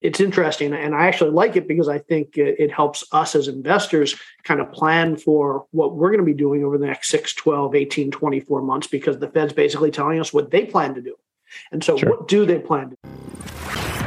it's interesting and i actually like it because i think it helps us as investors kind of plan for what we're going to be doing over the next 6 12 18 24 months because the fed's basically telling us what they plan to do and so sure. what do they plan to do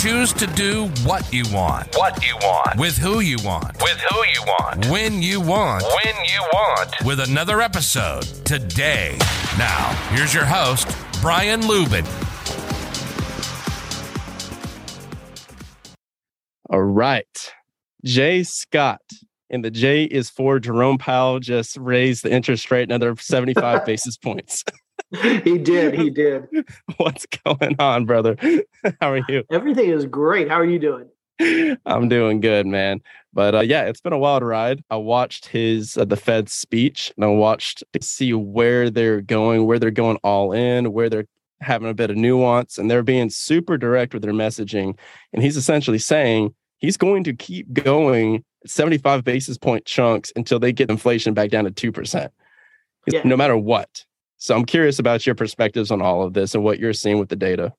Choose to do what you want. What you want. With who you want. With who you want. When you want. When you want. With another episode today. Now, here's your host, Brian Luebben. All right. J Scott and the J is for Jerome Powell just raised the interest rate another 75 basis points. he did. He did. What's going on, brother? How are you? Everything is great. How are you doing? I'm doing good, man. But uh, yeah, it's been a wild ride. I watched his uh, the Fed speech, and I watched to see where they're going, where they're going all in, where they're having a bit of nuance, and they're being super direct with their messaging. And he's essentially saying he's going to keep going 75 basis point chunks until they get inflation back down to 2%. Yeah. No matter what. So I'm curious about your perspectives on all of this and what you're seeing with the data.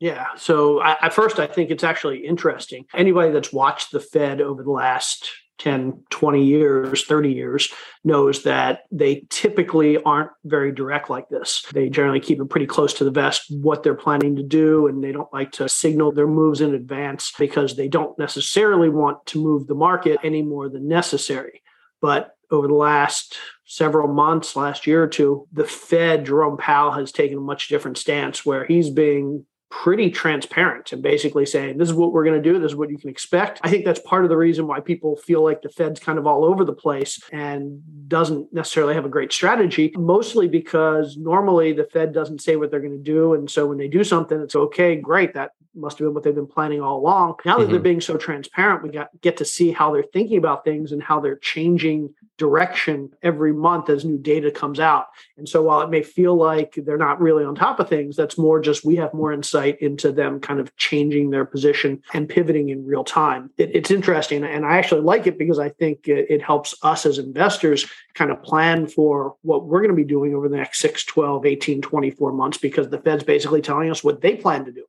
Yeah. So I, at first, I think it's actually interesting. Anybody that's watched the Fed over the last 10, 20 years, 30 years knows that they typically aren't very direct like this. They generally keep it pretty close to the vest what they're planning to do, and they don't like to signal their moves in advance because they don't necessarily want to move the market any more than necessary. But over the last several months, last year or two, the Fed, Jerome Powell, has taken a much different stance where he's being pretty transparent and basically saying this is what we're going to do this is what you can expect. I think that's part of the reason why people feel like the fed's kind of all over the place and doesn't necessarily have a great strategy mostly because normally the fed doesn't say what they're going to do and so when they do something it's okay great that must have been what they've been planning all along. Now that mm-hmm. they're being so transparent we got get to see how they're thinking about things and how they're changing direction every month as new data comes out. And so while it may feel like they're not really on top of things that's more just we have more insight insight into them kind of changing their position and pivoting in real time. It, it's interesting. And I actually like it because I think it, it helps us as investors kind of plan for what we're going to be doing over the next 6, 12, 18, 24 months because the Fed's basically telling us what they plan to do.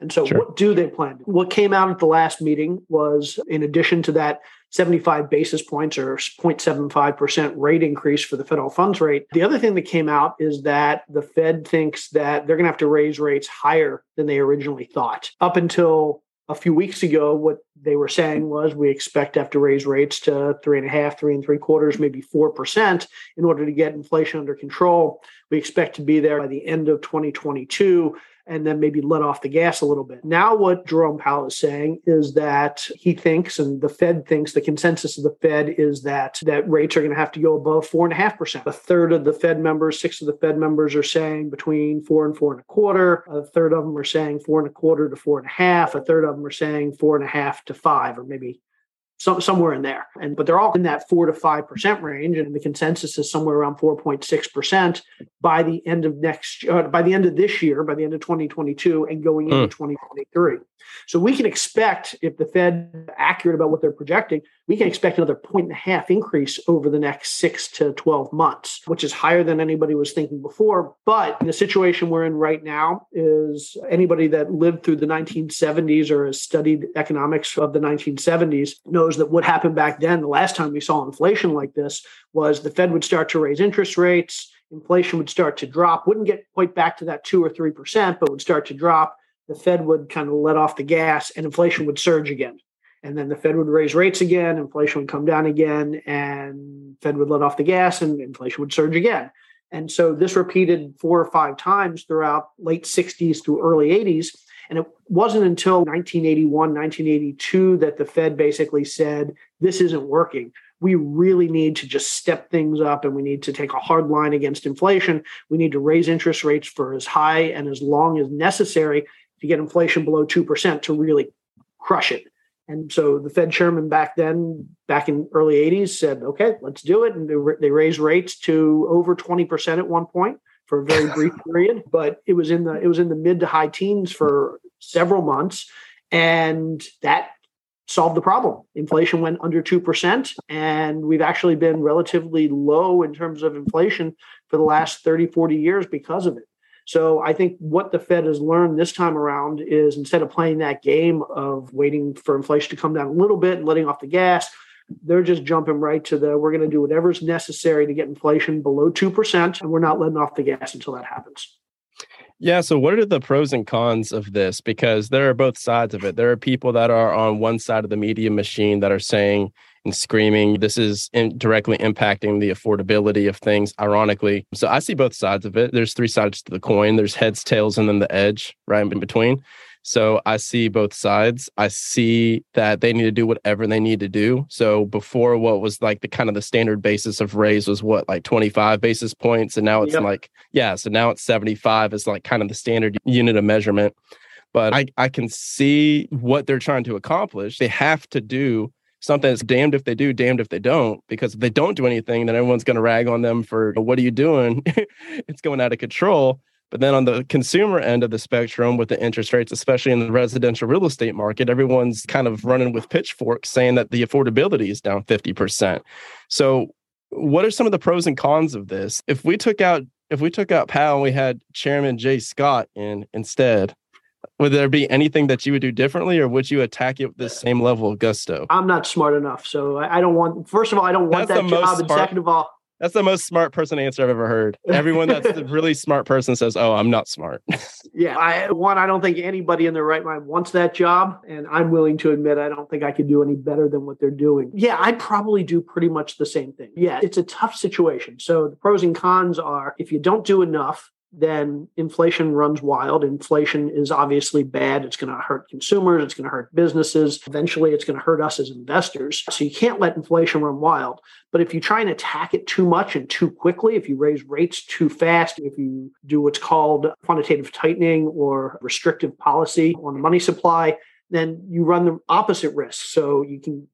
And so, sure. what do they plan to? What came out at the last meeting was, in addition to that 75 basis points or 0.75% rate increase for the federal funds rate. The other thing that came out is that the Fed thinks that they're going to have to raise rates higher than they originally thought. Up until a few weeks ago, what they were saying was we expect to have to raise rates to three and a half, three and three quarters, maybe 4% in order to get inflation under control. We expect to be there by the end of 2022 and then maybe let off the gas a little bit. Now, what Jerome Powell is saying is that he thinks, and the Fed thinks, the consensus of the Fed is that that rates are going to have to go above four and a half percent. A third of the Fed members, six of the Fed members, are saying between four and four and a quarter. A third of them are saying four and a quarter to four and a half. A third of them are saying four and a half to five, or maybe some, somewhere in there. And but they're all in that four to five percent range, and the consensus is somewhere around four point six percent by the end of next uh, by the end of this year, by the end of 2022, and going into mm. 2023. So we can expect if the Fed accurate about what they're projecting, we can expect another point and a half increase over the next six to 12 months, which is higher than anybody was thinking before. But the situation we're in right now is anybody that lived through the 1970s or has studied economics of the 1970s knows that what happened back then, the last time we saw inflation like this, was the Fed would start to raise interest rates inflation would start to drop wouldn't get quite back to that 2 or 3% but would start to drop the fed would kind of let off the gas and inflation would surge again and then the Fed would raise rates again, inflation would come down again, and Fed would let off the gas, and inflation would surge again. And so this repeated four or five times throughout late 60s through early 80s. And it wasn't until 1981, 1982 that the Fed basically said, this isn't working. We really need to just step things up and we need to take a hard line against inflation. We need to raise interest rates for as high and as long as necessary to get inflation below 2% to really crush it. And so the Fed chairman back then, back in early 80s, said, okay, let's do it. And they, they raised rates to over 20% at one point for a very brief period, but it was in the it was in the mid to high teens for several months, and that solved the problem. Inflation went under 2%, and we've actually been relatively low in terms of inflation for the last 30, 40 years because of it. So I think what the Fed has learned this time around is instead of playing that game of waiting for inflation to come down a little bit and letting off the gas, they're just jumping right to the we're going to do whatever's necessary to get inflation below 2%, and we're not letting off the gas until that happens. Yeah. So, what are the pros and cons of this? Because there are both sides of it. There are people that are on one side of the media machine that are saying and screaming, this is in directly impacting the affordability of things, ironically. So, I see both sides of it. There's three sides to the coin there's heads, tails, and then the edge right in between. So I see both sides. I see that they need to do whatever they need to do. So before what was like the kind of the standard basis of raise was what like 25 basis points and now it's yep. like yeah, so now it's 75 is like kind of the standard unit of measurement. But I I can see what they're trying to accomplish. They have to do something that's damned if they do, damned if they don't. Because if they don't do anything, then everyone's going to rag on them for what are you doing? it's going out of control. But then on the consumer end of the spectrum with the interest rates, especially in the residential real estate market, everyone's kind of running with pitchforks saying that the affordability is down 50%. So what are some of the pros and cons of this? If we took out if we took out Powell and we had Chairman J Scott in instead, would there be anything that you would do differently or would you attack it with the same level of gusto? I'm not smart enough. So I don't want first of all, I don't want That's that job. And second of all, that's the most smart person answer I've ever heard. Everyone that's a really smart person says, "Oh, I'm not smart." yeah, I one I don't think anybody in their right mind wants that job, and I'm willing to admit I don't think I could do any better than what they're doing. Yeah, I'd probably do pretty much the same thing. Yeah, it's a tough situation. So the pros and cons are if you don't do enough, then inflation runs wild. Inflation is obviously bad. It's going to hurt consumers. It's going to hurt businesses. Eventually, it's going to hurt us as investors. So you can't let inflation run wild. But if you try and attack it too much and too quickly, if you raise rates too fast, if you do what's called quantitative tightening or restrictive policy on the money supply, then you run the opposite risk. So you can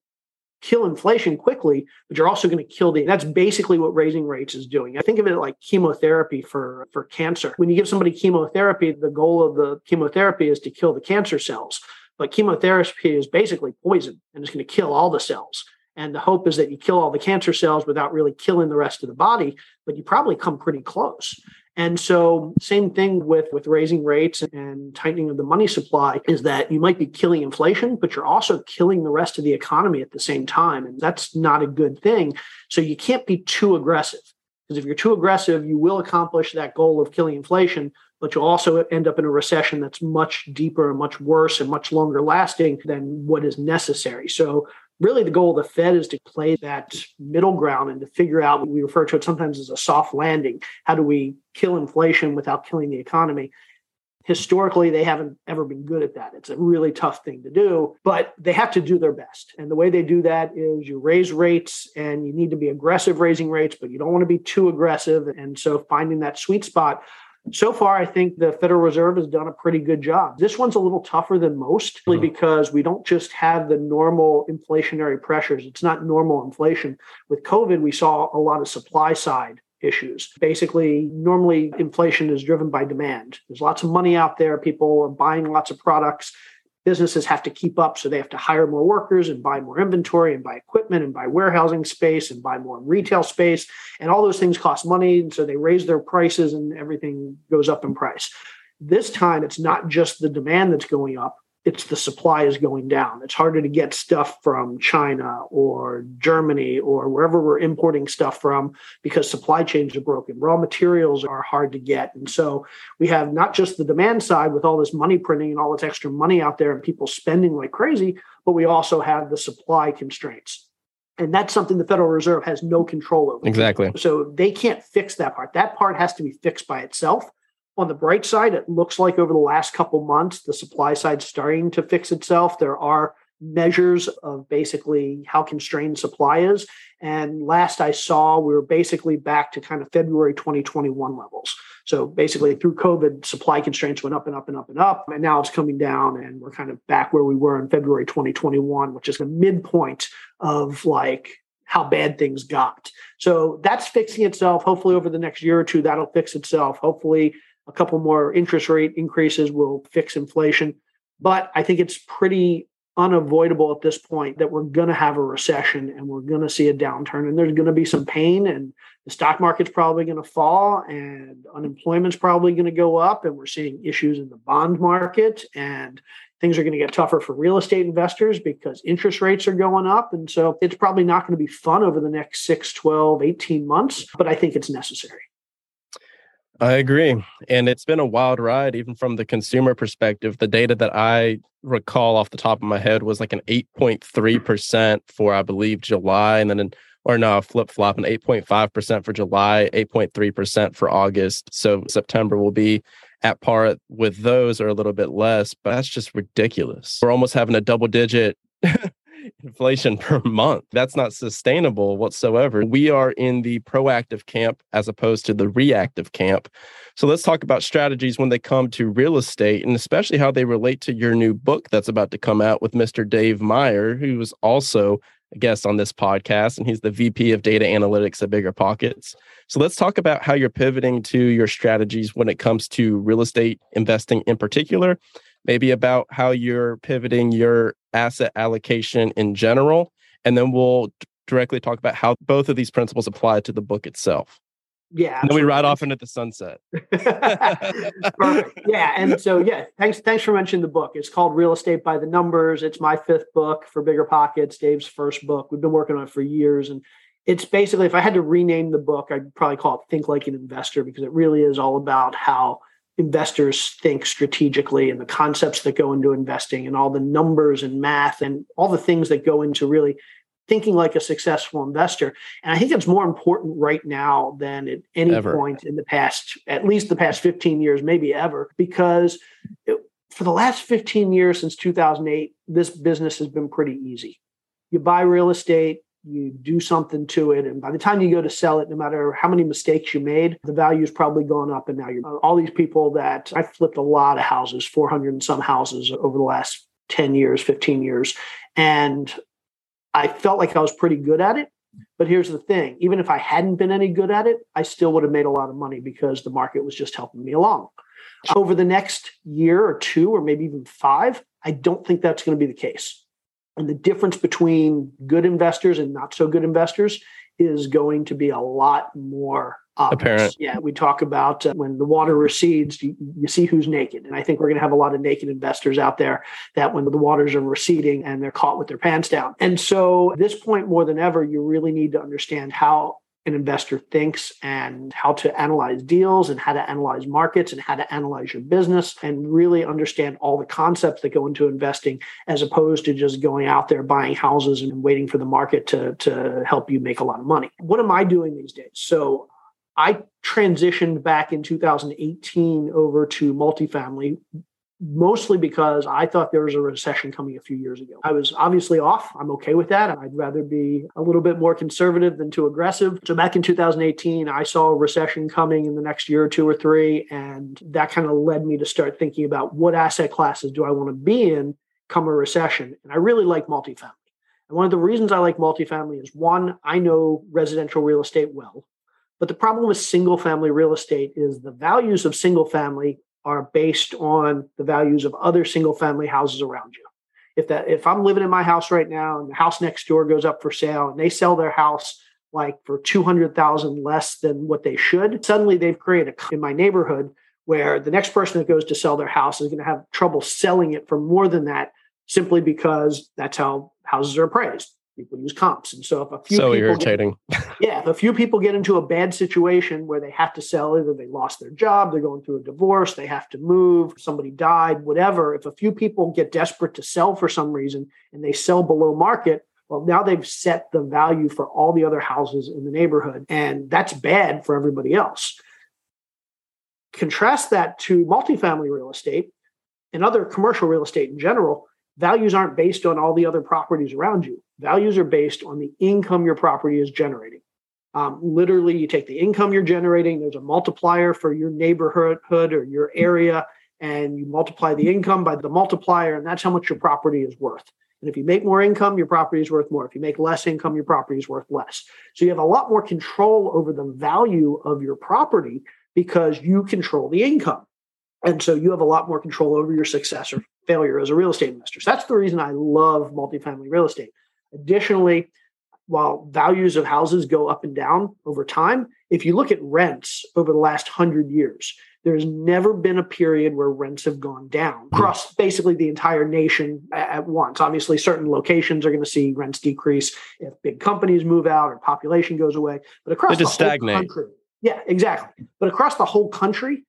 kill inflation quickly, but you're also going to kill the. That's basically what raising rates is doing. I think of it like chemotherapy for for cancer. When you give somebody chemotherapy, the goal of the chemotherapy is to kill the cancer cells. But chemotherapy is basically poison and it's going to kill all the cells. And the hope is that you kill all the cancer cells without really killing the rest of the body, but you probably come pretty close. And so, same thing with, with raising rates and tightening of the money supply is that you might be killing inflation, but you're also killing the rest of the economy at the same time. And that's not a good thing. So, you can't be too aggressive because if you're too aggressive, you will accomplish that goal of killing inflation, but you'll also end up in a recession that's much deeper and much worse and much longer lasting than what is necessary. So, really the goal of the Fed is to play that middle ground and to figure out we refer to it sometimes as a soft landing. How do we kill inflation without killing the economy? Historically, they haven't ever been good at that. It's a really tough thing to do, but they have to do their best. And the way they do that is you raise rates and you need to be aggressive raising rates, but you don't want to be too aggressive. And so finding that sweet spot so far, I think the Federal Reserve has done a pretty good job. This one's a little tougher than most mm-hmm. because we don't just have the normal inflationary pressures. It's not normal inflation. With COVID, we saw a lot of supply side issues. Basically, normally inflation is driven by demand. There's lots of money out there. People are buying lots of products businesses have to keep up. So they have to hire more workers and buy more inventory and buy equipment and buy warehousing space and buy more retail space. And all those things cost money. And so they raise their prices and everything goes up in price. This time, it's not just the demand that's going up, it's the supply is going down. It's harder to get stuff from China or Germany or wherever we're importing stuff from because supply chains are broken. Raw materials are hard to get. And so we have not just the demand side with all this money printing and all this extra money out there and people spending like crazy, but we also have the supply constraints. And that's something the Federal Reserve has no control over. Exactly. So they can't fix that part. That part has to be fixed by itself on the bright side, it looks like over the last couple months, the supply side starting to fix itself. There are measures of basically how constrained supply is. And last I saw, we were basically back to kind of February 2021 levels. So basically, through COVID, supply constraints went up and up and up and up. And now it's coming down, and we're kind of back where we were in February 2021, which is the midpoint of like how bad things got. So that's fixing itself. Hopefully, over the next year or two, that'll fix itself. Hopefully, a couple more interest rate increases will fix inflation. But I think it's pretty unavoidable at this point that we're going to have a recession and we're going to see a downturn and there's going to be some pain and the stock market's probably going to fall and unemployment's probably going to go up and we're seeing issues in the bond market and things are going to get tougher for real estate investors because interest rates are going up and so it's probably not going to be fun over the next 6 12 18 months but i think it's necessary I agree. And it's been a wild ride, even from the consumer perspective. The data that I recall off the top of my head was like an 8.3% for, I believe, July. And then, an, or no, flip flop, an 8.5% for July, 8.3% for August. So September will be at par with those or a little bit less, but that's just ridiculous. We're almost having a double digit inflation per month. That's not sustainable whatsoever. We are in the proactive camp as opposed to the reactive camp. So let's talk about strategies when they come to real estate and especially how they relate to your new book that's about to come out with Mr. Dave Meyer, who is also a guest on this podcast, and he's the VP of Data Analytics at BiggerPockets. So let's talk about how you're pivoting to your strategies when it comes to real estate investing in particular, maybe about how you're pivoting your asset allocation in general. And then we'll directly talk about how both of these principles apply to the book itself. Yeah. And then we ride off into the sunset. Perfect. Yeah. And so yeah, thanks, thanks for mentioning the book. It's called Real Estate by the Numbers. It's my fifth book for BiggerPockets, Dave's first book. We've been working on it for years. And it's basically, if I had to rename the book, I'd probably call it Think Like an Investor because it really is all about how investors think strategically and the concepts that go into investing and all the numbers and math and all the things that go into really thinking like a successful investor. And I think it's more important right now than at any ever. point in the past, at least the past 15 years, maybe ever, because it, for the last 15 years since 2008, this business has been pretty easy. You buy real estate, you do something to it and by the time you go to sell it no matter how many mistakes you made the value's probably gone up and now you're all these people that i flipped a lot of houses 400 and some houses over the last 10 years 15 years and i felt like i was pretty good at it. But here's the thing even if i hadn't been any good at it i still would have made a lot of money because the market was just helping me along. Over the next year or two or maybe even five i don't think that's going to be the case and the difference between good investors and not so good investors is going to be a lot more obvious. apparent. Yeah, we talk about uh, when the water recedes, you, you, see who's naked. And I think we're going to have a lot of naked investors out there that when the waters are receding and they're caught with their pants down. And so at this point, more than ever, you really need to understand how an investor thinks and how to analyze deals and how to analyze markets and how to analyze your business and really understand all the concepts that go into investing as opposed to just going out there buying houses and waiting for the market to, to help you make a lot of money. What am I doing these days? So I transitioned back in 2018 over to multifamily mostly because I thought there was a recession coming a few years ago. I was obviously off. I'm okay with that. I'd rather be a little bit more conservative than too aggressive. So back in 2018, I saw a recession coming in the next year or two or three. And that kind of led me to start thinking about what asset classes do I want to be in come a recession. And I really like multifamily. And one of the reasons I like multifamily is one, I know residential real estate well. But the problem with single family real estate is the values of single family are based on the values of other single family houses around you. If that if I'm living in my house right now and the house next door goes up for sale and they sell their house like for 200,000 less than what they should, suddenly they've created a in my neighborhood where the next person that goes to sell their house is going to have trouble selling it for more than that simply because that's how houses are appraised people use comps. And so if a few so people irritating. Get, yeah, if a few people get into a bad situation where they have to sell, either they lost their job, they're going through a divorce, they have to move, somebody died, whatever. If a few people get desperate to sell for some reason and they sell below market, well, now they've set the value for all the other houses in the neighborhood, and that's bad for everybody else. Contrast that to multifamily real estate and other commercial real estate in general values aren't based on all the other properties around you. Values are based on the income your property is generating. Um, literally, you take the income you're generating, there's a multiplier for your neighborhood or your area, and you multiply the income by the multiplier, and that's how much your property is worth. And if you make more income, your property is worth more. If you make less income, your property is worth less. So you have a lot more control over the value of your property because you control the income. And so you have a lot more control over your success or failure as a real estate investor. So that's the reason I love multifamily real estate. Additionally, while values of houses go up and down over time, if you look at rents over the last hundred years, there's never been a period where rents have gone down across basically the entire nation at once. Obviously, certain locations are going to see rents decrease if big companies move out or population goes away. But across the whole country, yeah, exactly. But across the whole country,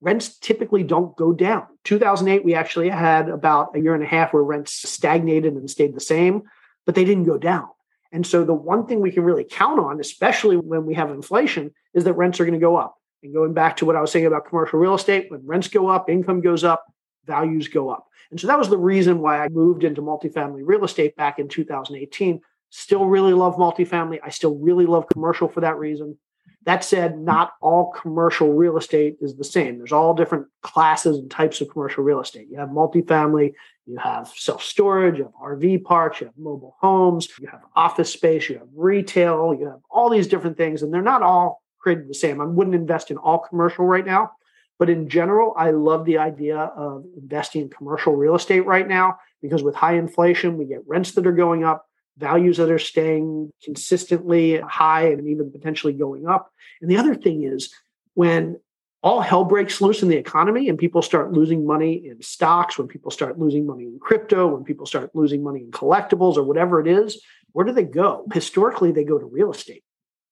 rents typically don't go down. 2008, we actually had about a year and a half where rents stagnated and stayed the same, but they didn't go down. And so the one thing we can really count on, especially when we have inflation, is that rents are going to go up. And going back to what I was saying about commercial real estate, when rents go up, income goes up, values go up. And so that was the reason why I moved into multifamily real estate back in 2018. Still really love multifamily. I still really love commercial for that reason. That said, not all commercial real estate is the same. There's all different classes and types of commercial real estate. You have multifamily, you have self storage, you have RV parks, you have mobile homes, you have office space, you have retail, you have all these different things, and they're not all created the same. I wouldn't invest in all commercial right now, but in general, I love the idea of investing in commercial real estate right now because with high inflation, we get rents that are going up, values that are staying consistently high and even potentially going up. And the other thing is when all hell breaks loose in the economy and people start losing money in stocks, when people start losing money in crypto, when people start losing money in collectibles or whatever it is, where do they go? Historically, they go to real estate.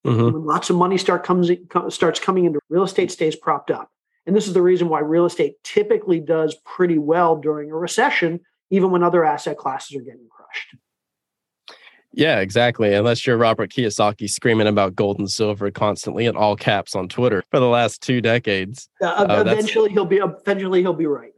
Mhm. When lots of money start comes starts coming into real estate, stays propped up. And this is the reason why real estate typically does pretty well during a recession, even when other asset classes are getting crushed. Yeah, exactly. Unless you're Robert Kiyosaki screaming about gold and silver constantly in all caps on Twitter for the last two decades. Uh, that's- eventually, he'll be eventually he'll be right.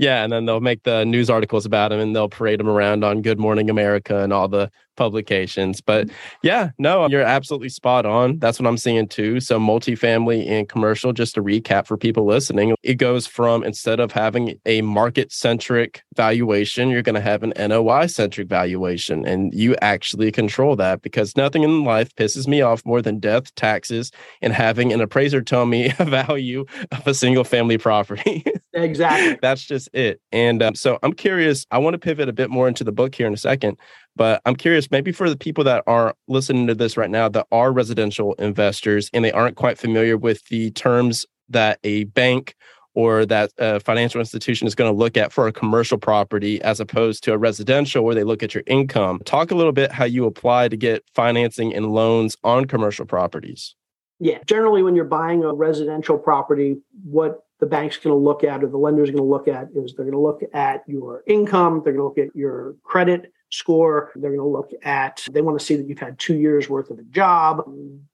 Yeah, and then they'll make the news articles about him and they'll parade him around on Good Morning America and all the publications. But yeah, no, you're absolutely spot on. That's what I'm seeing too. So, multifamily and commercial, just to recap for people listening, it goes from instead of having a market centric valuation, you're going to have an NOI centric valuation. And you actually control that because nothing in life pisses me off more than death, taxes, and having an appraiser tell me a value of a single family property. Exactly. That's just it. And um, so I'm curious. I want to pivot a bit more into the book here in a second, but I'm curious maybe for the people that are listening to this right now that are residential investors and they aren't quite familiar with the terms that a bank or that a financial institution is going to look at for a commercial property as opposed to a residential where they look at your income. Talk a little bit how you apply to get financing and loans on commercial properties. Yeah. Generally, when you're buying a residential property, what the bank's going to look at or the lender's going to look at is they're going to look at your income, they're going to look at your credit score, they're going to look at, they want to see that you've had two years worth of a job.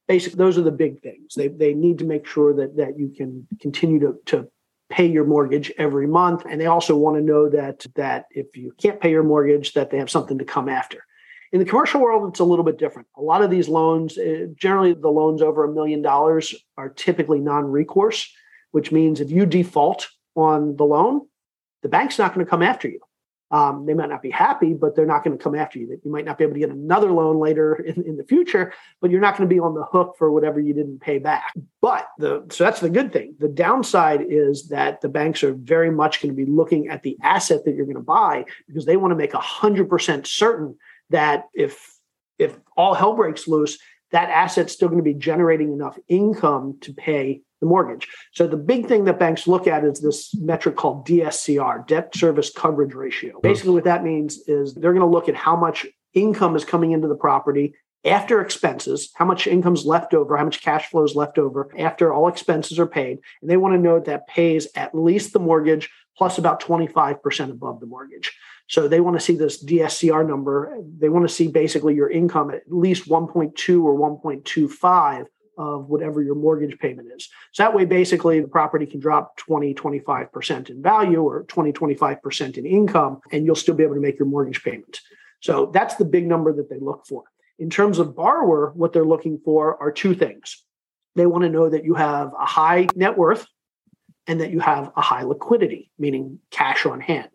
Basically, those are the big things. They, they need to make sure that, that you can continue to, to pay your mortgage every month. And they also want to know that, that if you can't pay your mortgage, that they have something to come after. In the commercial world, it's a little bit different. A lot of these loans, uh, generally the loans over a million dollars are typically non-recourse, which means if you default on the loan, the bank's not going to come after you. Um, they might not be happy, but they're not going to come after you. You might not be able to get another loan later in, in the future, but you're not going to be on the hook for whatever you didn't pay back. But the so that's the good thing. The downside is that the banks are very much going to be looking at the asset that you're going to buy because they want to make hundred percent certain that if if all hell breaks loose, that asset's still going to be generating enough income to pay the mortgage. So the big thing that banks look at is this metric called DSCR, debt service coverage ratio. Basically, what that means is they're going to look at how much income is coming into the property after expenses, how much income's left over, how much cash flow is left over after all expenses are paid. And they want to know that pays at least the mortgage plus about 25% above the mortgage. So they want to see this DSCR number. They want to see basically your income at least 1.2 or 1.25 of whatever your mortgage payment is. So that way, basically, the property can drop 20, 25% in value or 20, 25% in income, and you'll still be able to make your mortgage payment. So that's the big number that they look for. In terms of borrower, what they're looking for are two things. They want to know that you have a high net worth and that you have a high liquidity, meaning cash on hand.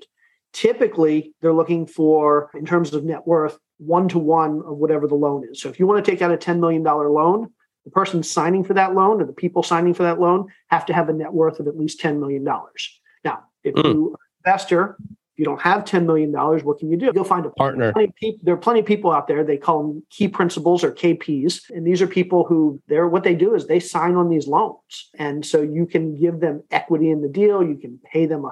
typically they're looking for, in terms of net worth, one to one of whatever the loan is. So if you want to take out a $10 million loan, the person signing for that loan or the people signing for that loan have to have a net worth of at least $10 million. Now, if mm. you investor, you don't have $10 million, what can you do? You'll find a partner. there are plenty of people out there. They call them key principals or KPs. And these are people who they're what they do is they sign on these loans. And so you can give them equity in the deal. You can pay them a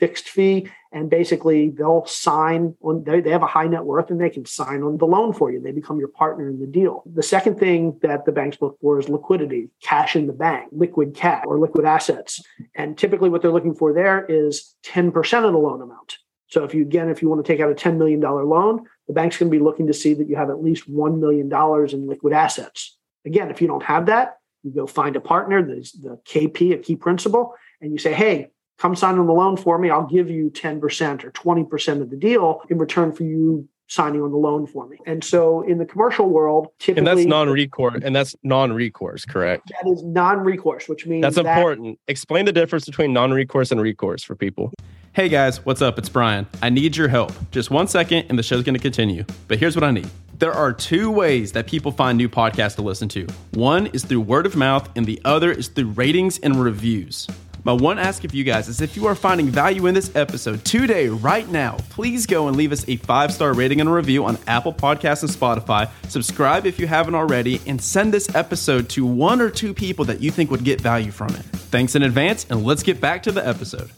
fixed fee and basically they'll sign on they, they have a high net worth and they can sign on the loan for you. They become your partner in the deal. The second thing that the banks look for is liquidity cash in the bank liquid cash or liquid assets. And typically what they're looking for there is 10% of the loan amount. So if you again if you want to take out a $10 million loan the bank's going to be looking to see that you have at least $1 million in liquid assets. Again if you don't have that you go find a partner the, the kp a key principal and you say hey come sign on the loan for me. I'll give you 10% or 20% of the deal in return for you signing on the loan for me. And so in the commercial world, typically And that's non-recourse and that's non-recourse, correct? That is non-recourse, which means That's that- important. Explain the difference between non-recourse and recourse for people. Hey guys, what's up? It's Brian. I need your help. Just one second and the show's going to continue. But here's what I need. There are two ways that people find new podcasts to listen to. One is through word of mouth and the other is through ratings and reviews. My one ask of you guys is if you are finding value in this episode today, right now, please go and leave us a five star rating and a review on Apple Podcasts and Spotify. Subscribe if you haven't already, and send this episode to one or two people that you think would get value from it. Thanks in advance, and let's get back to the episode.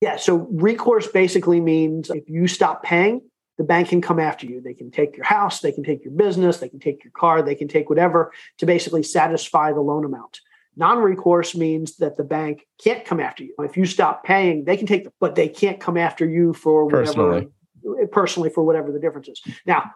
Yeah, so recourse basically means if you stop paying, the bank can come after you. They can take your house, they can take your business, they can take your car, they can take whatever to basically satisfy the loan amount. Non-recourse means that the bank can't come after you. If you stop paying, they can take the, but they can't come after you for whatever personally, personally for whatever the difference is. Now,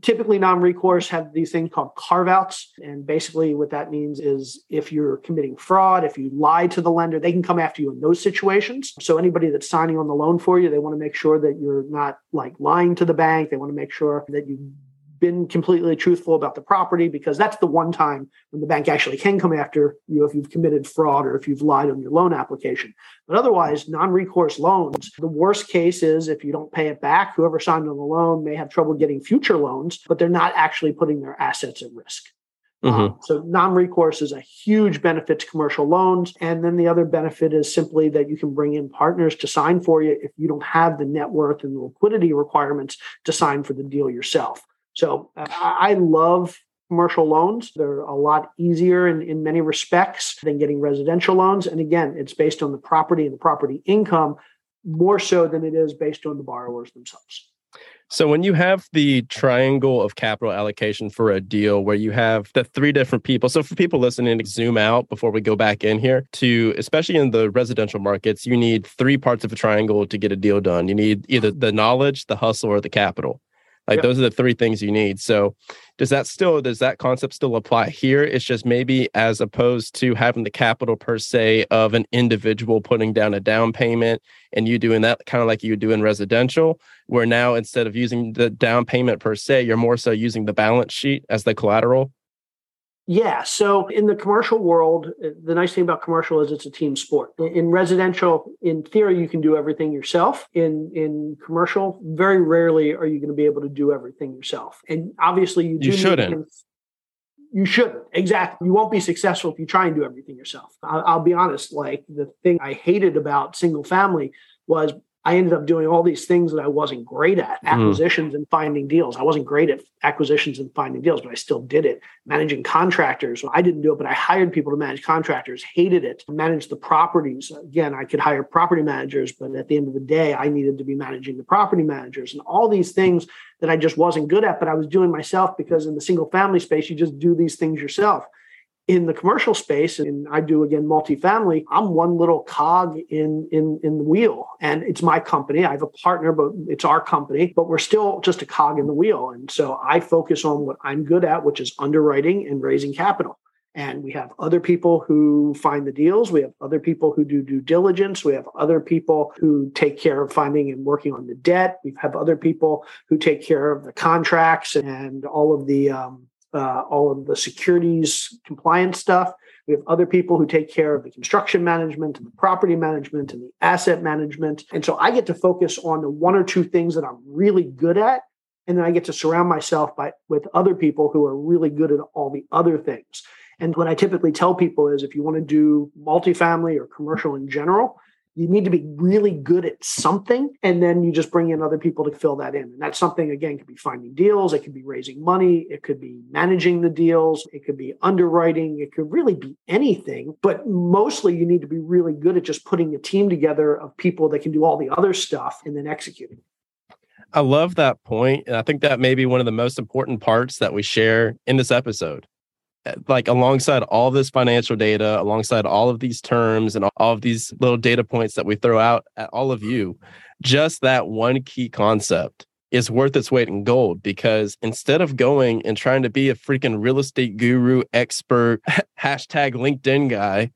typically non-recourse have these things called carve-outs and basically what that means is if you're committing fraud if you lie to the lender they can come after you in those situations so anybody that's signing on the loan for you they want to make sure that you're not like lying to the bank they want to make sure that you been completely truthful about the property because that's the one time when the bank actually can come after you if you've committed fraud or if you've lied on your loan application. But otherwise, non recourse loans, the worst case is if you don't pay it back, whoever signed on the loan may have trouble getting future loans, but they're not actually putting their assets at risk. Mm-hmm. Um, so non-recourse is a huge benefit to commercial loans. And then the other benefit is simply that you can bring in partners to sign for you if you don't have the net worth and the liquidity requirements to sign for the deal yourself. So uh, I love commercial loans. They're a lot easier in, in many respects than getting residential loans. And again, it's based on the property and the property income more so than it is based on the borrowers themselves. So when you have the triangle of capital allocation for a deal where you have the three different people. So for people listening, zoom out before we go back in here to especially in the residential markets, you need three parts of a triangle to get a deal done. You need either the knowledge, the hustle, or the capital. Like those are the three things you need. So does that still does that concept still apply here? It's just maybe as opposed to having the capital per se of an individual putting down a down payment and you doing that kind of like you do in residential, where now instead of using the down payment per se, you're more so using the balance sheet as the collateral. Yeah. So in the commercial world, uh, the nice thing about commercial is it's a team sport. In residential, in theory, you can do everything yourself. In in commercial, very rarely are you going to be able to do everything yourself. And obviously, you you shouldn't. You shouldn't exactly. You won't be successful if you try and do everything yourself. I'll, I'll be honest. Like the thing I hated about single family was I ended up doing all these things that I wasn't great at mm. acquisitions mm. and finding deals. I wasn't great at acquisitions and finding deals, but I still did it. Managing contractors, I didn't do it, but I hired people to manage contractors, hated it. Manage the properties. Again, I could hire property managers, but at the end of the day, I needed to be managing the property managers and all these things that I just wasn't good at, but I was doing myself because in the single family space, you just do these things yourself in the commercial space and i do again multifamily i'm one little cog in in in the wheel. And it's my company. I have a partner but it's our company but we're still just a cog in the wheel. And so i focus on what i'm good at which is underwriting and raising capital. And we have other people who find the deals. We have other people who do due diligence. We have other people who take care of finding and working on the debt. We have other people who take care of the contracts and all of the um, uh, all of the securities compliance stuff. We have other people who take care of the construction management and the property management and the asset management. And so I get to focus on the one or two things that I'm really good at. And then I get to surround myself by with other people who are really good at all the other things. And what I typically tell people is if you want to do multifamily or commercial in general, you need to be really good at something and then you just bring in other people to fill that in. And that's something again could be finding deals it could be raising money it could be managing the deals it could be underwriting it could really be anything. But mostly you need to be really good at just putting a team together of people that can do all the other stuff and then executing I love that point, and I think that may be one of the most important parts that we share in this episode like alongside all this financial data, alongside all of these terms and all of these little data points that we throw out at all of you, just that one key concept is worth its weight in gold because instead of going and trying to be a freaking real estate guru, expert, hashtag LinkedIn guy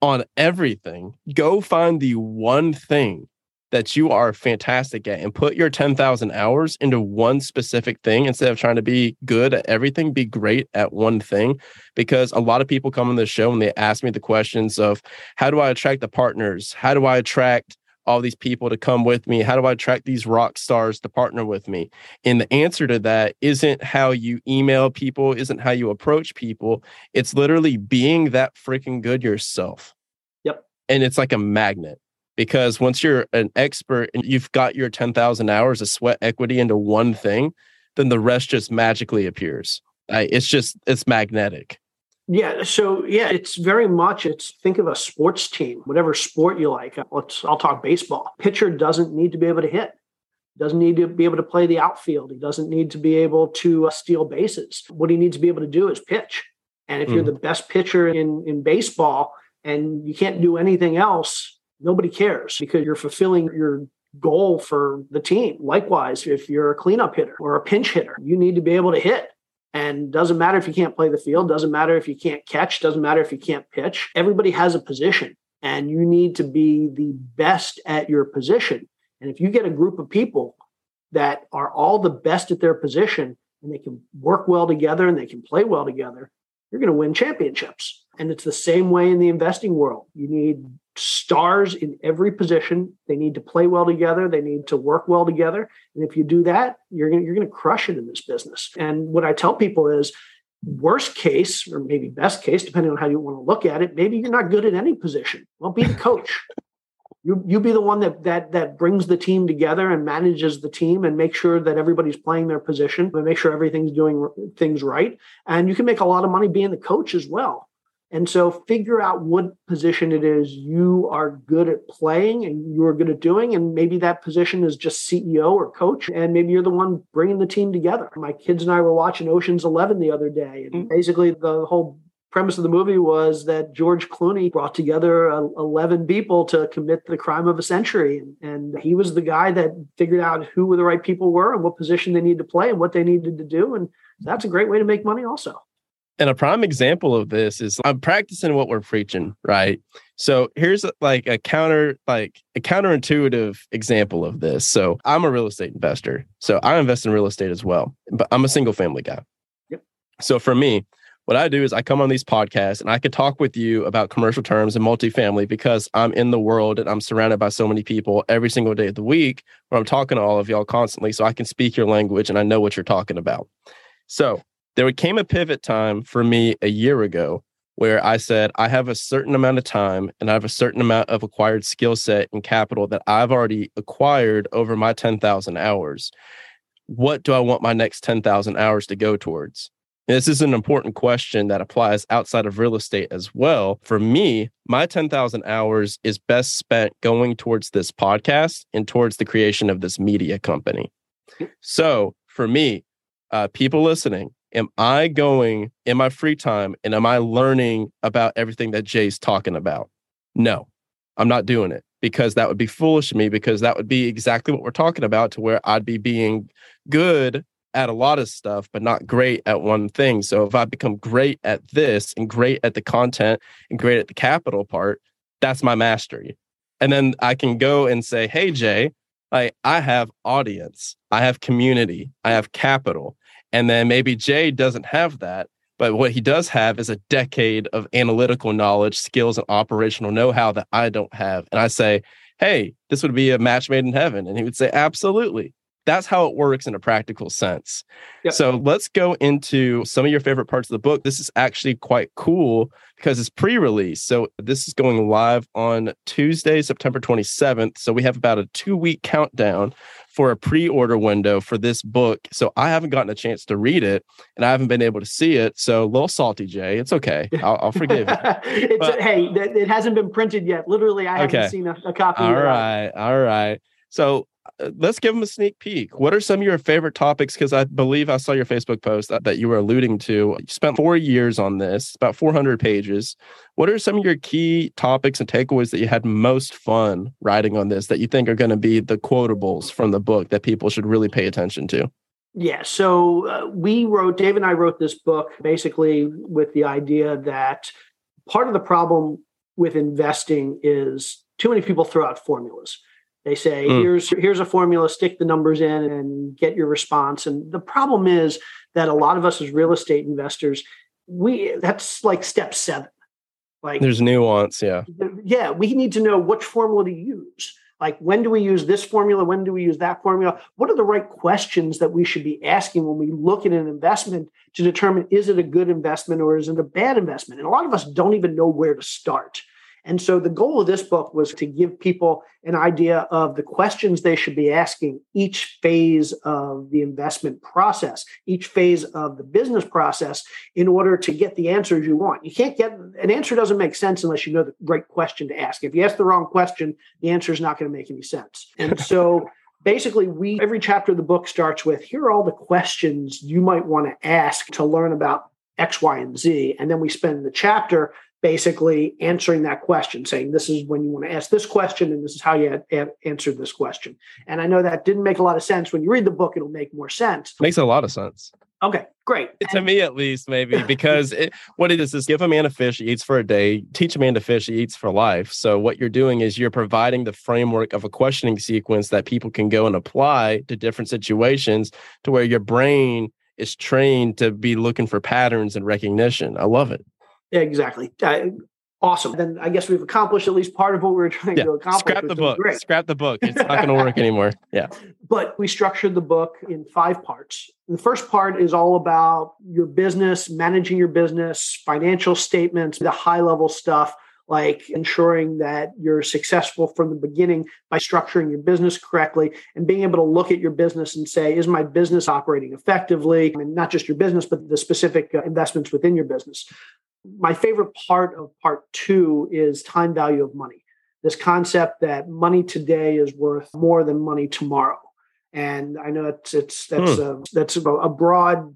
on everything, go find the one thing that you are fantastic at and put your 10,000 hours into one specific thing instead of trying to be good at everything, be great at one thing. Because a lot of people come on the show and they ask me the questions of how do I attract the partners? How do I attract all these people to come with me? How do I attract these rock stars to partner with me? And the answer to that isn't how you email people, isn't how you approach people. It's literally being that freaking good yourself. Yep. And it's like a magnet because once you're an expert and you've got your 10,000 hours of sweat equity into one thing, then the rest just magically appears. It's just, it's magnetic. Yeah. So yeah, it's very much it's think of a sports team, whatever sport you like. Let's I'll talk baseball. Pitcher doesn't need to be able to hit. Doesn't need to be able to play the outfield. He doesn't need to be able to uh, steal bases. What he needs to be able to do is pitch. And if mm. you're the best pitcher in in baseball and you can't do anything else, nobody cares because you're fulfilling your goal for the team. Likewise, if you're a cleanup hitter or a pinch hitter, you need to be able to hit. And doesn't matter if you can't play the field, doesn't matter if you can't catch, doesn't matter if you can't pitch. Everybody has a position and you need to be the best at your position. And if you get a group of people that are all the best at their position and they can work well together and they can play well together, you're going to win championships. And it's the same way in the investing world. You need stars in every position. They need to play well together. They need to work well together. And if you do that, you're going you're going to crush it in this business. And what I tell people is worst case or maybe best case depending on how you want to look at it maybe you're not good at any position well be the coach you you be the one that that that brings the team together and manages the team and make sure that everybody's playing their position and make sure everything's doing things right and you can make a lot of money being the coach as well and so figure out what position it is you are good at playing and you're good at doing. And maybe that position is just CEO or coach. And maybe you're the one bringing the team together. My kids and I were watching Ocean's 11 the other day. And mm. basically, the whole premise of the movie was that George Clooney brought together uh, 11 people to commit the crime of a century. And, and, he was the guy that figured out who the right people were and what position they needed to play and what they needed to do. And that's a great way to make money also. And a prime example of this is I'm practicing what we're preaching, right? So here's like a counter, like a counterintuitive example of this. So I'm a real estate investor. So I invest in real estate as well, but I'm a single family guy. Yep. So for me, what I do is I come on these podcasts and I could talk with you about commercial terms and multifamily because I'm in the world and I'm surrounded by so many people every single day of the week where I'm talking to all of y'all constantly. So I can speak your language and I know what you're talking about. So there came a pivot time for me a year ago where I said, I have a certain amount of time and I have a certain amount of acquired skill set and capital that I've already acquired over my 10,000 hours. What do I want my next 10,000 hours to go towards? And this is an important question that applies outside of real estate as well. For me, my 10,000 hours is best spent going towards this podcast and towards the creation of this media company. So for me, uh, people listening, am I going in my free time and am I learning about everything that J's talking about? No, I'm not doing it because that would be foolish of me because that would be exactly what we're talking about to where I'd be being good at a lot of stuff, but not great at one thing. So if I become great at this and great at the content and great at the capital part, that's my mastery. And then I can go and say, hey, Jay, I, I have audience, I have community, I have capital. And then maybe J doesn't have that, But what he does have is a decade of analytical knowledge, skills, and operational know how that I don't have. And I say, hey, this would be a match made in heaven. And he would say, absolutely. That's how it works in a practical sense. Yep. So let's go into some of your favorite parts of the book. This is actually quite cool because it's pre release. So this is going live on Tuesday, September 27th. So we have about a two week countdown for a pre order window for this book. So I haven't gotten a chance to read it and I haven't been able to see it. So a little salty, J. It's okay. I'll, I'll forgive you. it's But- hey, it hasn't been printed yet. Literally, I haven't Okay. seen a, a copy. All right. All right. So let's give them a sneak peek. What are some of your favorite topics? Because I believe I saw your Facebook post that, that you were alluding to. You spent four years on this, about 400 pages. What are some of your key topics and takeaways that you had most fun writing on this that you think are going to be the quotables from the book that people should really pay attention to? Yeah. So uh, we wrote, Dave and I wrote this book basically with the idea that part of the problem with investing is too many people throw out formulas. They say, Mm. here's here's a formula, stick the numbers in and get your response. And the problem is that a lot of us as real estate investors, we that's like step seven. Like There's nuance. Yeah. yeah, we need to know which formula to use. Like, when do we use this formula? When do we use that formula? What are the right questions that we should be asking when we look at an investment to determine is it a good investment or is it a bad investment? And a lot of us don't even know where to start. And so the goal of this book was to give people an idea of the questions they should be asking each phase of the investment process, each phase of the business process in order to get the answers you want. You can't get an answer doesn't make sense unless you know the right question to ask. If you ask the wrong question, the answer is not going to make any sense. And so basically we every chapter of the book starts with here are all the questions you might want to ask to learn about X, Y, and Z. And then we spend the chapter basically answering that question, saying this is when you want to ask this question and this is how you had, had answered this question. And I know that didn't make a lot of sense. When you read the book, it'll make more sense. Makes a lot of sense. Okay, great. to me at least maybe because it, what it is is give a man a fish he eats for a day teach a man to fish he eats for life so what you're doing is you're providing the framework of a questioning sequence that people can go and apply to different situations to where your brain is trained to be looking for patterns and recognition i love it Yeah, exactly. Uh, awesome. Then I guess we've accomplished at least part of what we were trying yeah to accomplish. scrap the book Great. scrap the book it's not going to work anymore yeah But we structured the book in five parts. The first part is all about your business, managing your business, financial statements, the high level stuff like ensuring that you're successful from the beginning by structuring your business correctly and being able to look at your business and say, is my business operating effectively? And not just your business, but the specific uh, investments within your business. My favorite part of part two is time value of money. This concept that money today is worth more than money tomorrow. And I know it's it's that's hmm. a that's a broad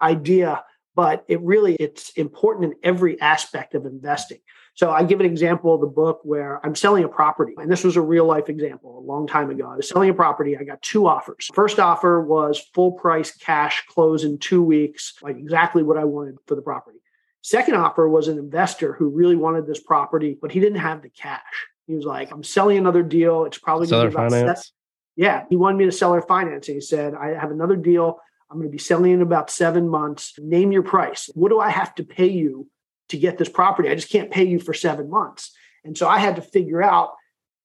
idea, but it really it's important in every aspect of investing. So I give an example of the book where I'm selling a property, and this was a real life example a long time ago. I was selling a property. I got two offers. First offer was full price cash close in two weeks, like exactly what I wanted for the property. Second offer was an investor who really wanted this property, but he didn't have the cash. He was like, "I'm selling another deal. It's probably seller going to be about finance yeah, he wanted me to sell her financing. He said, I have another deal. I'm going to be selling in about seven months. Name your price. What do I have to pay you to get this property? I just can't pay you for seven months. And so I had to figure out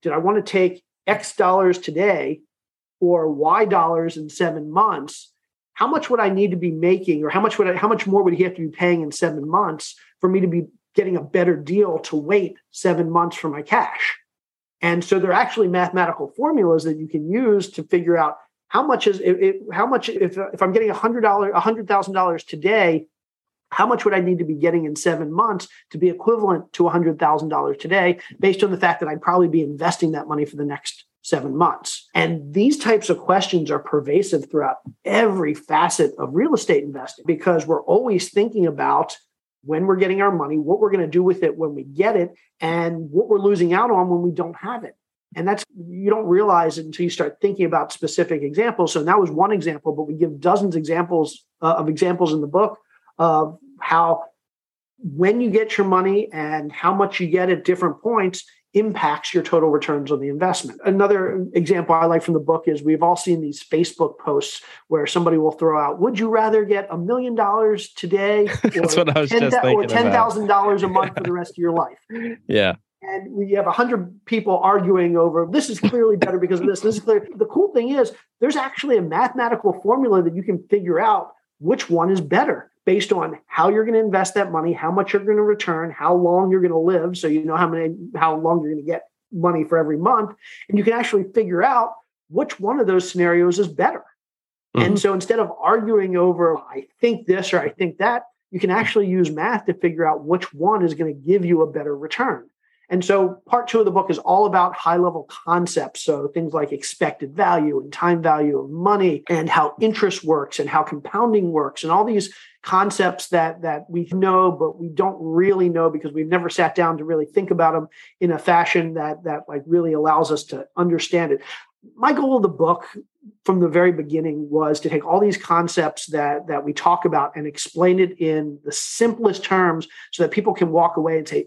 did I want to take X dollars today or Y dollars in seven months? How much would I need to be making, or how much would I, how much more would he have to be paying in seven months for me to be getting a better deal to wait seven months for my cash? And so there are actually mathematical formulas that you can use to figure out how much is it, it- how much if if I'm getting a hundred dollar a hundred thousand dollars today, how much would I need to be getting in seven months to be equivalent to a hundred thousand dollars today, based on the fact that I'd probably be investing that money for the next seven months. And these types of questions are pervasive throughout every facet of real estate investing because we're always thinking about when we're getting our money, what we're going to do with it when we get it, and what we're losing out on when we don't have it. And that's, you don't realize it until you start thinking about specific examples. So that was one example, but we give dozens examples uh, of examples in the book of how when you get your money and how much you get at different points impacts your total returns on the investment. Another example I like from the book is we've all seen these Facebook posts where somebody will throw out, "Would you rather get a million dollars today, That's what I was 10, just or ten thousand dollars a month for the rest of your life?" Yeah. and we have 100 people arguing over this is clearly better because of this this is clear the cool thing is there's actually a mathematical formula that you can figure out which one is better based on how you're going to invest that money how much you're going to return how long you're going to live so you know how many how long you're going to get money for every month and you can actually figure out which one of those scenarios is better. And mm-hmm. so instead of arguing over i think this or i think that you can actually use math to figure out which one is going to give you a better return and so part two of the book is all about high level concepts. So things like expected value and time value of money and how interest works and how compounding works and all these concepts that, that we know, but we don't really know because we've never sat down to really think about them in a fashion that, that like really allows us to understand it. My goal of the book from the very beginning was to take all these concepts that, that we talk about and explain it in the simplest terms so that people can walk away and say,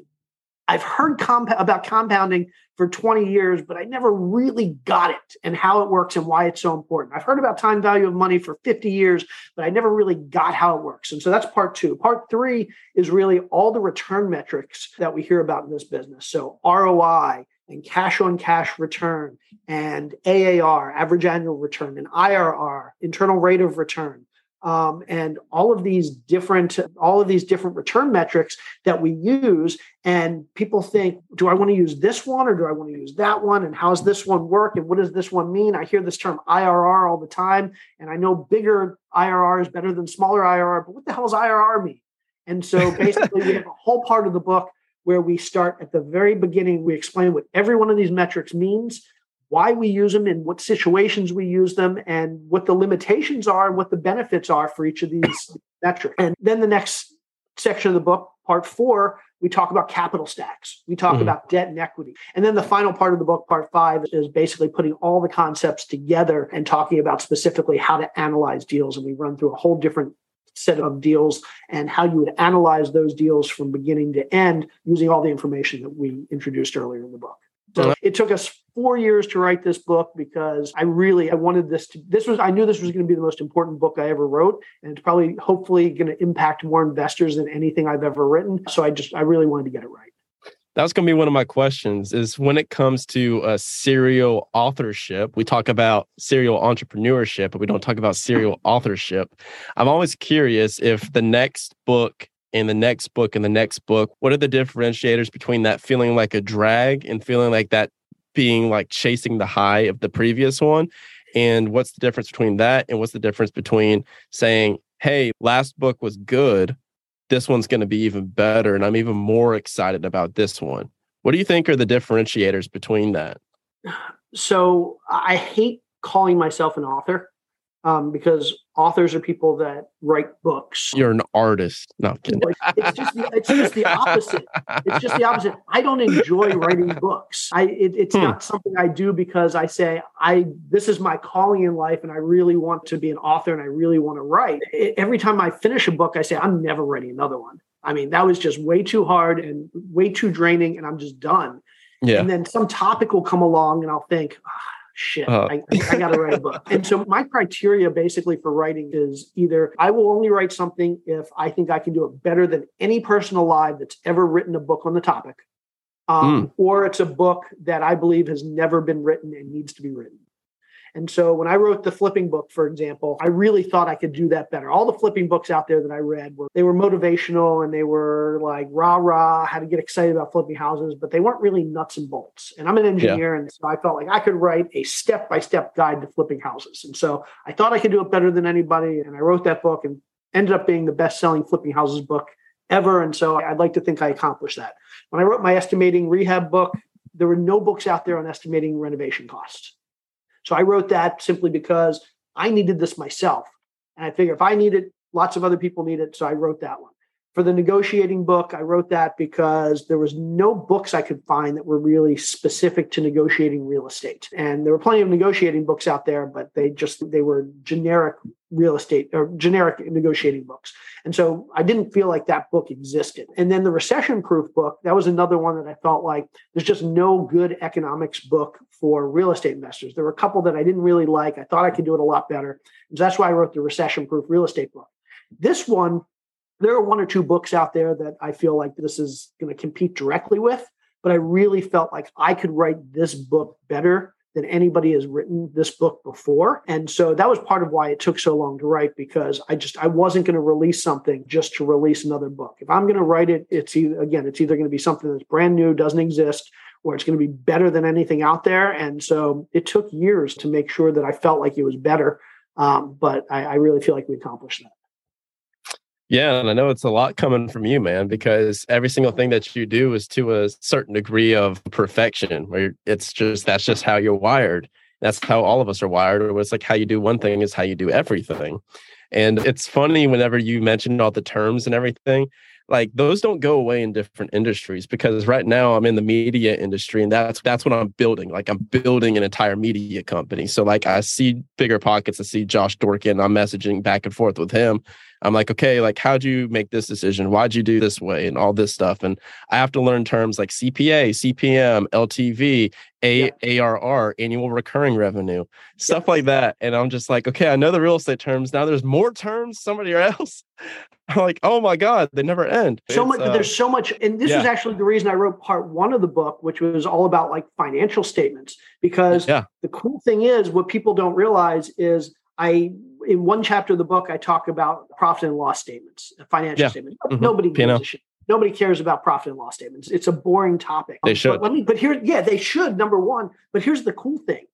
I've heard comp- about compounding for 20 years, but I never really got it and how it works and why it's so important. I've heard about time value of money for 50 years, but I never really got how it works. And so that's part two. Part three is really all the return metrics that we hear about in this business. So ROI and cash on cash return and AAR, average annual return, and IRR, internal rate of return um, and all of these different all of these different return metrics that we use and people think do i want to use this one or do i want to use that one? And how does this one work? And what does this one mean? I hear this term irr all the time and i know bigger irr is better than smaller irr but what the hell does irr mean? And so basically we have a whole part of the book where we start at the very beginning we explain what every one of these metrics means why we use them and what situations we use them and what the limitations are and what the benefits are for each of these metrics. And then the next section of the book, part four, we talk about capital stacks. We talk Mhm. about debt and equity. And then the final part of the book, part five, is basically putting all the concepts together and talking about specifically how to analyze deals. And we run through a whole different set of deals and how you would analyze those deals from beginning to end using all the information that we introduced earlier in the book. So it took us four years to write this book because I really I wanted this to this was I knew this was going to be the most important book I ever wrote and it's probably hopefully going to impact more investors than anything I've ever written. So I just I really wanted to get it right. That was going to be one of my questions is when it comes to uh, serial authorship, we talk about serial entrepreneurship, but we don't talk about serial authorship. I'm always curious if the next book and the next book and the next book, what are the differentiators between that feeling like a drag and feeling like that being like chasing the high of the previous one? And what's the difference between that and what's the difference between saying, hey, last book was good, this one's going to be even better and i'm even more excited about this one. What do you think are the differentiators between that? So I hate calling myself an author um, because authors are people that write books. you're an artist no. Like, it's just the, it's just the opposite. It's just the opposite. I don't enjoy writing books. I it, it's Hmm. not something I do because I say I this is my calling in life, and I really want to be an author, and I really want to write. It- every time I finish a book, I say I'm never writing another one. I mean, that was just way too hard and way too draining, and I'm just done. yeah And then some topic will come along, and I'll think, ah, shit, Uh. I, I got to write a book. And so my criteria basically for writing is either I will only write something if I think I can do it better than any person alive that's ever written a book on the topic, um, or it's a book that I believe has never been written and needs to be written. And so when I wrote the flipping book, for example, I really thought I could do that better. All the flipping books out there that I read were they were motivational and they were like rah rah, how to get excited about flipping houses, but they weren't really nuts and bolts. And I'm an engineer, and so I felt like I could write a step by step guide to flipping houses. And so I thought I could do it better than anybody, and I wrote that book and ended up being the best selling flipping houses book ever. And so I'd like to think I accomplished that. When I wrote my estimating rehab book, there were no books out there on estimating renovation costs. So I wrote that simply because I needed this myself. And I figure if I need it, lots of other people need it. So I wrote that one. For the negotiating book, I wrote that because there was no books I could find that were really specific to negotiating real estate. And there were plenty of negotiating books out there, but they just they were generic real estate or generic negotiating books. And so I didn't feel like that book existed. And then the recession proof book, that was another one that I felt like there's just no good economics book for real estate investors. There were a couple that I didn't really like. I thought I could do it a lot better. So that's why I wrote the recession proof real estate book. This one there are one or two books out there that I feel like this is going to compete directly with, but I really felt like I could write this book better than anybody has written this book before. And so that was part of why it took so long to write because I just I wasn't going to release something just to release another book. If I'm going to write it, it's either again, it's either going to be something that's brand new, doesn't exist, or it's going to be better than anything out there. And so it took years to make sure that I felt like it was better. Um, but I, I really feel like we accomplished that. Yeah, and I know it's a lot coming from you, man, because every single thing that you do is to a certain degree of perfection, where it's just that's just how you're wired. That's how all of us are wired. Or it's like how you do one thing is how you do everything. And it's funny whenever you mention all the terms and everything, like those don't go away in different industries because right now I'm in the media industry and that's that's what I'm building. Like I'm building an entire media company. So like I see BiggerPockets, I see Josh Dorkin, I'm messaging back and forth with him I'm like, okay, like how'd you make this decision? Why'd you do this way and all this stuff? And I have to learn terms like CPA, CPM, LTV, A- yeah. ARR, annual recurring revenue, stuff yeah. like that. And I'm just like, okay, I know the real estate terms. Now there's more terms somebody else. I'm like, oh my God, they never end. So it's, much, uh, there's so much. And this yeah. is actually the reason I wrote part one of the book, which was all about like financial statements. Because yeah. the cool thing is, what people don't realize is I in one chapter of the book, I talk about profit and loss statements, financial yeah. statements. Mm-hmm. Nobody gives a shit. Nobody cares about profit and loss statements. It's a boring topic. They should. But let me. But here, yeah, they should. Number one. But here's the cool thing: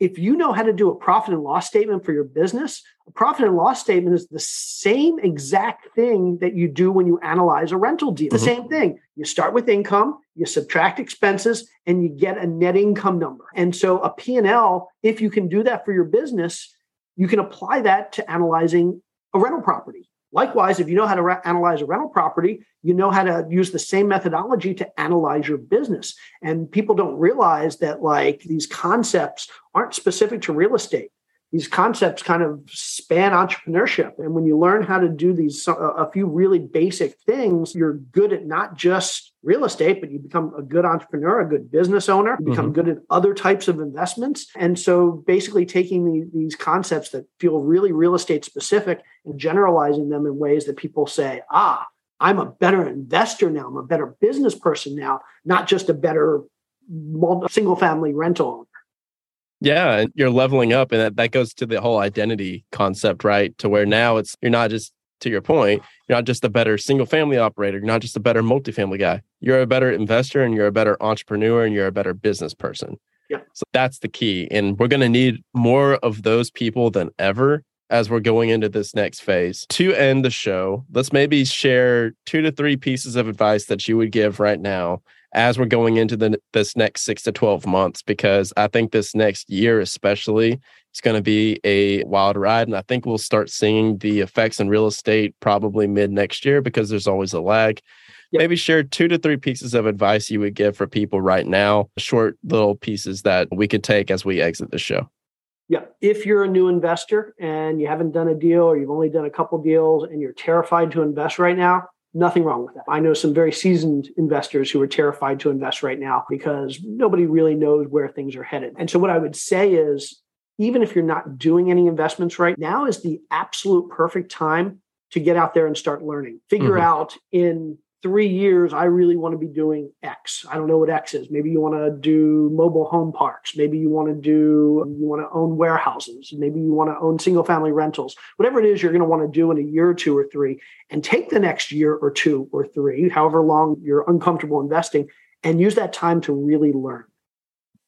if you know how to do a profit and loss statement for your business, a profit and loss statement is the same exact thing that you do when you analyze a rental deal. Mm-hmm. The same thing. You start with income, you subtract expenses, and you get a net income number. And so a P&L, if you can do that for your business, you can apply that to analyzing a rental property. Likewise, if you know how to re- analyze a rental property, you know how to use the same methodology to analyze your business. And people don't realize that like these concepts aren't specific to real estate these concepts kind of span entrepreneurship. And when you learn how to do these a few really basic things you're good at not just real estate but you become a good entrepreneur a good business owner you become mm-hmm. good at other types of investments. And so basically taking the, these concepts that feel really real estate specific and generalizing them in ways that people say ah i'm a better investor now. I'm a better business person now not just a better single family rental yeah, and you're leveling up, and that, that goes to the whole identity concept, right? To where now it's you're not just to your point, you're not just a better single family operator, you're not just a better multifamily guy. You're a better investor and you're a better entrepreneur and you're a better business person. Yeah. So that's the key. And we're going to need more of those people than ever as we're going into this next phase. To end the show, let's maybe share two to three pieces of advice that you would give right now as we're going into the this next six to 12 months because I think this next year especially is going to be a wild ride and I think we'll start seeing the effects in real estate probably mid next year because there's always a lag. Yep. Maybe share two to three pieces of advice you would give for people right now, short little pieces that we could take as we exit the show. Yeah. If you're a new investor and you haven't done a deal or you've only done a couple deals and you're terrified to invest right now, Nothing wrong with that. I know some very seasoned investors who are terrified to invest right now because nobody really knows where things are headed. And so, what I would say is, even if you're not doing any investments right now, is the absolute perfect time to get out there and start learning. Figure mm-hmm. out in three years, I really want to be doing X. I don't know what X is. Maybe you want to do mobile home parks. Maybe you want to do, you want to own warehouses. Maybe you want to own single family rentals. Whatever it is you're going to want to do in a year or two or three, and take the next year or two or three, however long you're uncomfortable investing, and use that time to really learn.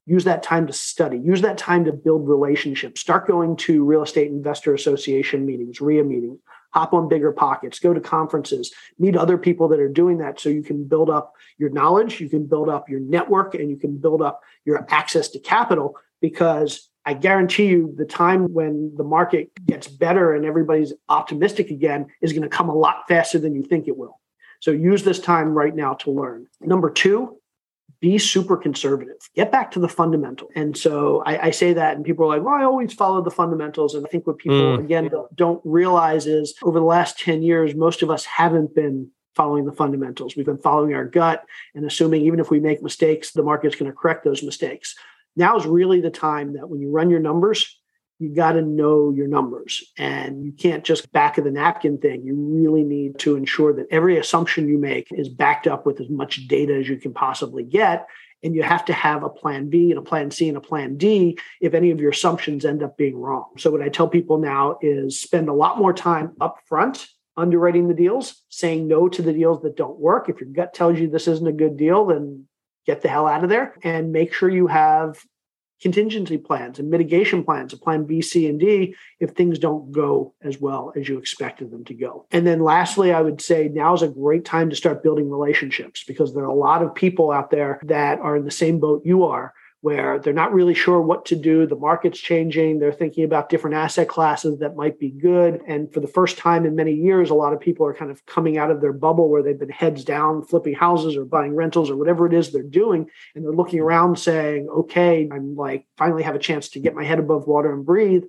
Use that time to study. Use that time to build relationships. Start going to real estate investor association meetings, REIA meetings hop on BiggerPockets, go to conferences, meet other people that are doing that so you can build up your knowledge, you can build up your network, and you can build up your access to capital because I guarantee you the time when the market gets better and everybody's optimistic again is going to come a lot faster than you think it will. So use this time right now to learn. Number two, be super conservative. Get back to the fundamental. And so I, I, say that, and people are like, well, I always follow the fundamentals. And I think what people, mm. again, don't, don't realize is over the last 10 years, most of us haven't been following the fundamentals. We've been following our gut and assuming even if we make mistakes, the market's going to correct those mistakes. Now is really the time that when you run your numbers, you got to know your numbers and you can't just back of the napkin thing. You really need to ensure that every assumption you make is backed up with as much data as you can possibly get. And you have to have a plan B and a plan C and a plan D if any of your assumptions end up being wrong. So, what I tell people now is spend a lot more time upfront underwriting the deals, saying no to the deals that don't work. If your gut tells you this isn't a good deal, then get the hell out of there and make sure you have contingency plans and mitigation plans, a plan B, C, and D if things don't go as well as you expected them to go. And then lastly, I would say now is a great time to start building relationships because there are a lot of people out there that are in the same boat you are where they're not really sure what to do. The market's changing. They're thinking about different asset classes that might be good. And for the first time in many years, a lot of people are kind of coming out of their bubble where they've been heads down, flipping houses or buying rentals or whatever it is they're doing. And they're looking around saying, okay, I'm like finally have a chance to get my head above water and breathe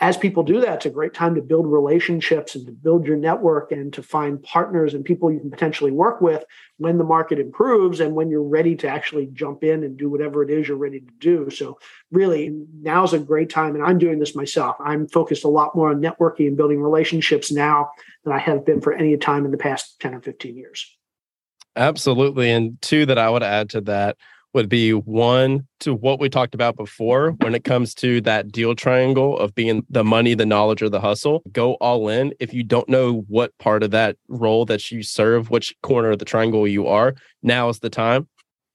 as people do that, it's a great time to build relationships and to build your network and to find partners and people you can potentially work with when the market improves and when you're ready to actually jump in and do whatever it is you're ready to do. So, really, now's a great time. And I'm doing this myself. I'm focused a lot more on networking and building relationships now than I have been for any time in the past 10 or 15 years. Absolutely. And two that I would add to that would be one to what we talked about before when it comes to that deal triangle of being the money, the knowledge, or the hustle. Go all in. If you don't know what part of that role that you serve, which corner of the triangle you are, now is the time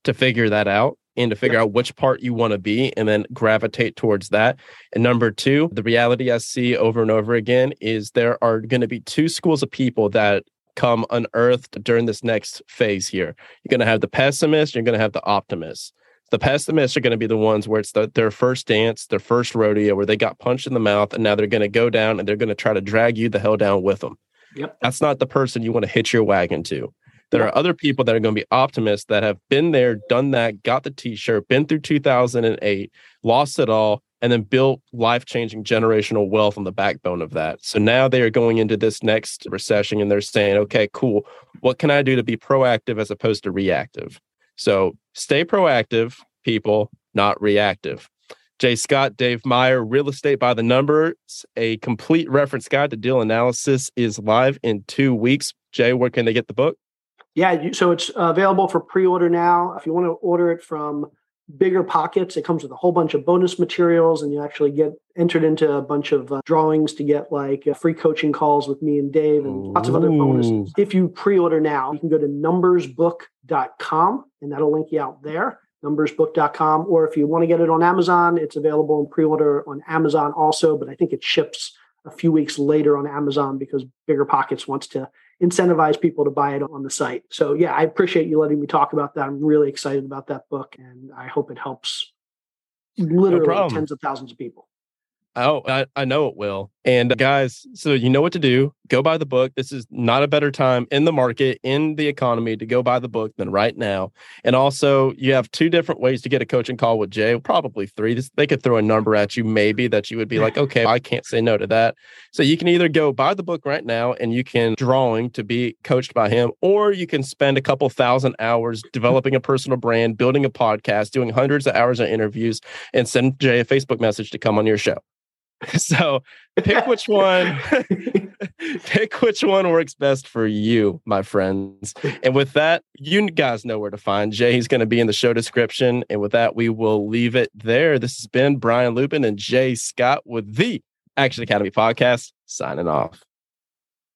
to figure that out and to figure out which part you want to be and then gravitate towards that. And number two, the reality I see over and over again is there are going to be two schools of people that come unearthed during this next phase here. You're going to have the pessimists, you're going to have the optimists. The pessimists are going to be the ones where it's the, their first dance, their first rodeo, where they got punched in the mouth, and now they're going to go down and they're going to try to drag you the hell down with them. Yep. That's not the person you want to hitch your wagon to. There yep. are other people that are going to be optimists that have been there, done that, got the t shirt, been through 2008, lost it all, and then built life changing generational wealth on the backbone of that. So now they are going into this next recession and they're saying, okay, cool. What can I do to be proactive as opposed to reactive? So stay proactive, people, not reactive. J Scott, Dave Meyer, Real Estate by the Numbers, a complete reference guide to deal analysis is live in two weeks. J, where can they get the book? Yeah, so it's available for pre order now. If you want to order it from BiggerPockets. It comes with a whole bunch of bonus materials, and you actually get entered into a bunch of uh, drawings to get like uh, free coaching calls with me and Dave and Ooh. lots of other bonuses. If you pre order now, you can go to numbersbook.com and that'll link you out there. Numbersbook.com, or if you want to get it on Amazon, it's available in pre order on Amazon also, but I think it ships a few weeks later on Amazon because BiggerPockets wants to incentivize people to buy it on the site. So yeah, I appreciate you letting me talk about that. I'm really excited about that book and I hope it helps literally no tens of thousands of people. Oh, I, I know it will. And uh, guys, so you know what to do. Go buy the book. This is not a better time in the market, in the economy to go buy the book than right now. And also, you have two different ways to get a coaching call with J, probably three. They could throw a number at you, maybe that you would be like, okay, I can't say no to that. So you can either go buy the book right now and you can drawing to be coached by him, or you can spend a couple thousand hours developing a personal brand, building a podcast, doing hundreds of hours of interviews, and send J a Facebook message to come on your show. So pick which one pick which one works best for you, my friends. And with that, you guys know where to find J. He's going to be in the show description. And with that, we will leave it there. This has been Brian Luebben and J Scott with the Action Academy podcast signing off.